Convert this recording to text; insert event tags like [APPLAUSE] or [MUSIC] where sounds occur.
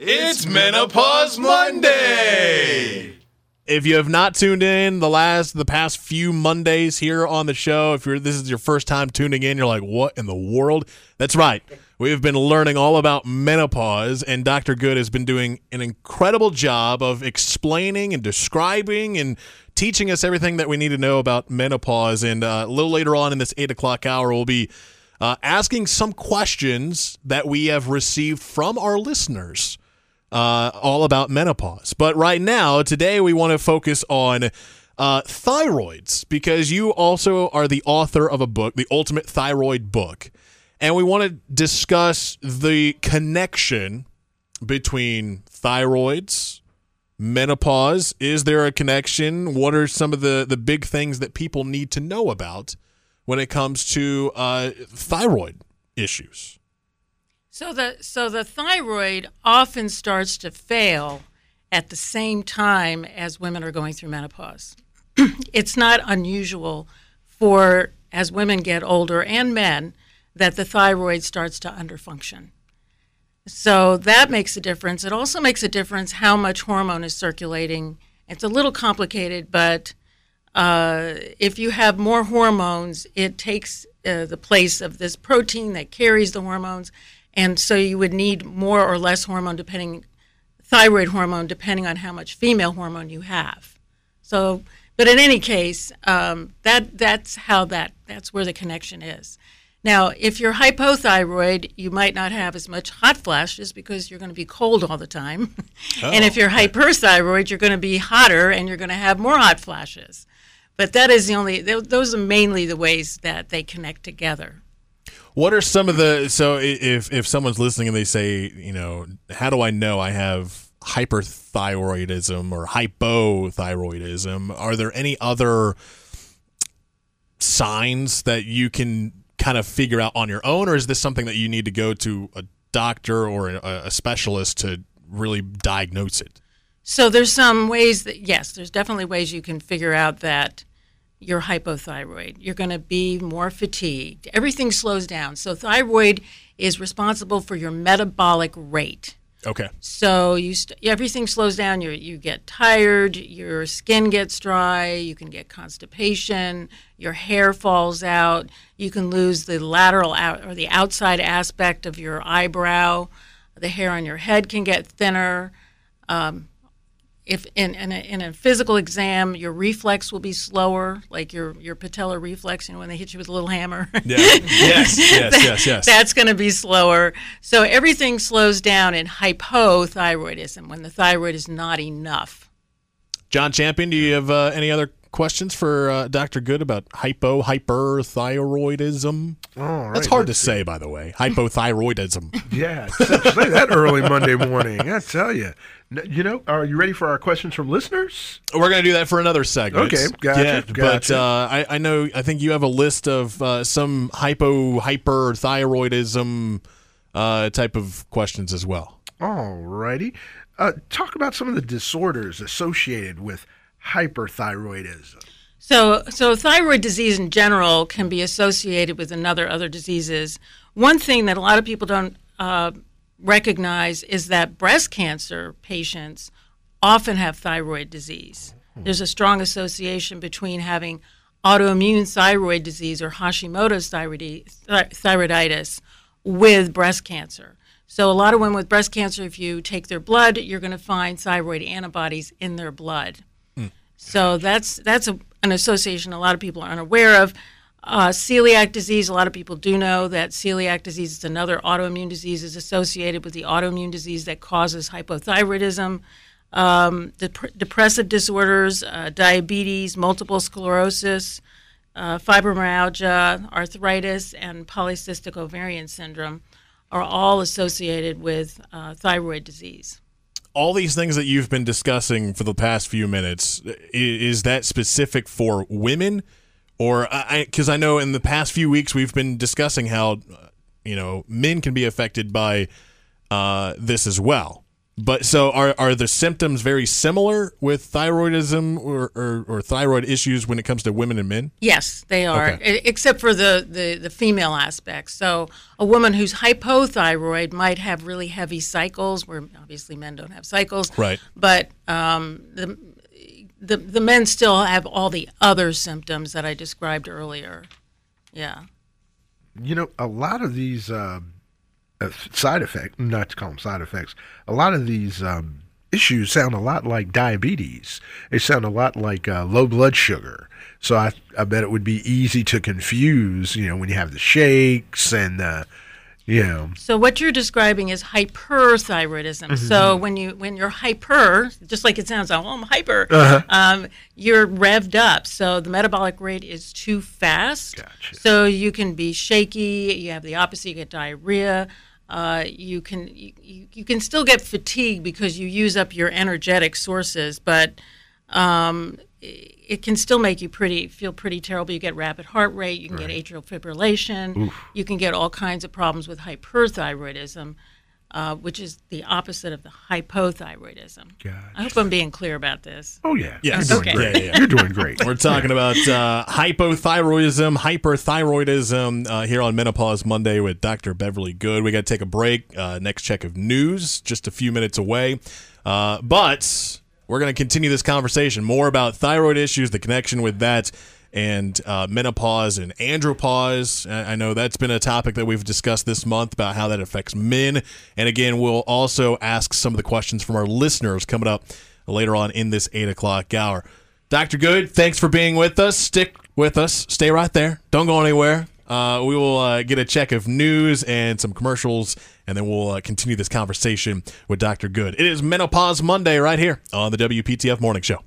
It's Menopause Monday. If you have not tuned in the last the past few Mondays here on the show, if you're this is your first time tuning in, you're like, "What in the world?" That's right. We've been learning all about menopause, and Dr. Goode has been doing an incredible job of explaining and describing and teaching us everything that we need to know about menopause. And uh, a little later on in this eight o'clock hour, we'll be uh, asking some questions that we have received from our listeners uh, all about menopause. But right now, today, we want to focus on uh, thyroids because you also are the author of a book, the Ultimate Thyroid Book. And we want to discuss the connection between thyroids, menopause. Is there a connection? What are some of the, the big things that people need to know about when it comes to uh, thyroid issues? So the so the thyroid often starts to fail at the same time as women are going through menopause. [CLEARS THROAT] it's not unusual for as women get older and men that the thyroid starts to underfunction. So that makes a difference. It also makes a difference how much hormone is circulating. It's a little complicated, but uh, if you have more hormones, it takes uh, the place of this protein that carries the hormones, and so you would need more or less hormone depending thyroid hormone depending on how much female hormone you have. So, but in any case, um, that that's how that that's where the connection is. Now, if you're hypothyroid, you might not have as much hot flashes because you're going to be cold all the time. Oh, [LAUGHS] and if you're hyperthyroid, you're going to be hotter and you're going to have more hot flashes. But that is the only, those are mainly the ways that they connect together. What are some of the, so if, if someone's listening and they say, you know, how do I know I have hyperthyroidism or hypothyroidism? Are there any other signs that you can kind of figure out on your own, or is this something that you need to go to a doctor or a, a specialist to really diagnose it? So there's some ways that yes, there's definitely ways you can figure out that you're hypothyroid. You're going to be more fatigued. Everything slows down. So thyroid is responsible for your metabolic rate. Okay. So you st- everything slows down. You you get tired. Your skin gets dry. You can get constipation. Your hair falls out. You can lose the lateral out or the outside aspect of your eyebrow. The hair on your head can get thinner. Um, if in, in a, in, a, physical exam your reflex will be slower like your your patellar reflex you know when they hit you with a little hammer. Yeah. yes [LAUGHS] yes yes yes. that's going to be slower. So everything slows down in hypothyroidism when the thyroid is not enough. John champion do you have uh, any other questions for uh, Dr. Goode about hypo hyperthyroidism? All right, That's hard to say, by the way. Hypothyroidism. [LAUGHS] yeah, say that early Monday morning. I tell you. You know, are you ready for our questions from listeners? We're going to do that for another segment. Okay, gotcha. Yeah, gotcha. but uh, I, I, know, I think you have a list of uh, some hypo hyperthyroidism uh, type of questions as well. All righty. Uh, talk about some of the disorders associated with hyperthyroidism. So, so thyroid disease in general can be associated with another other diseases. One thing that a lot of people don't uh, recognize is that breast cancer patients often have thyroid disease. There's a strong association between having autoimmune thyroid disease or Hashimoto's thyroiditis with breast cancer. So, a lot of women with breast cancer, if you take their blood, you're going to find thyroid antibodies in their blood. So, that's, that's a, an association a lot of people are unaware of. Uh, celiac disease, a lot of people do know that celiac disease is another autoimmune disease is associated with the autoimmune disease that causes hypothyroidism. Um, dep- depressive disorders, uh, diabetes, multiple sclerosis, uh, fibromyalgia, arthritis, and polycystic ovarian syndrome are all associated with uh, thyroid disease all these things that you've been discussing for the past few minutes is that specific for women or I because I know in the past few weeks we've been discussing how you know men can be affected by uh, this as well. But so are are the symptoms very similar with thyroidism or, or, or thyroid issues when it comes to women and men? Yes, they are, Okay. except for the, the, the female aspect. So, a woman who's hypothyroid might have really heavy cycles, where obviously men don't have cycles. Right. But um, the, the, the men still have all the other symptoms that I described earlier. Yeah. You know, a lot of these uh, side effect, not to call them side effects, a lot of these um, issues sound a lot like diabetes. They sound a lot like uh, low blood sugar. So I, I bet it would be easy to confuse, you know, when you have the shakes and, uh, you know, So what you're describing is hyperthyroidism. So when you when you're hyper, just like it sounds, oh, I'm hyper, um, you're revved up. So the metabolic rate is too fast. Gotcha. So you can be shaky. You have the opposite. You get diarrhea. Uh, you can you, you can still get fatigue because you use up your energetic sources, but um, it can still make you pretty feel pretty terrible. You get rapid heart rate, you can get atrial fibrillation, you can get all kinds of problems with hyperthyroidism, uh, which is the opposite of the hypothyroidism. I hope I'm being clear about this. oh, yeah. Yes. You're doing Okay. great. Yeah, yeah, yeah. You're doing great. We're talking about uh, hypothyroidism, hyperthyroidism uh, here on Menopause Monday with Dr. Beverly Goode. We got to take a break. Uh, next check of news, just a few minutes away. Uh, but we're going to continue this conversation more about thyroid issues, the connection with that, and uh, menopause and andropause. I know that's been a topic that we've discussed this month about how that affects men. And again, we'll also ask some of the questions from our listeners coming up later on in this 8 o'clock hour. Dr. Goode, thanks for being with us. Stick with us. Stay right there. Don't go anywhere. Uh, we will uh, get a check of news and some commercials, and then we'll uh, continue this conversation with Dr. Goode. It is Menopause Monday right here on the WPTF Morning Show.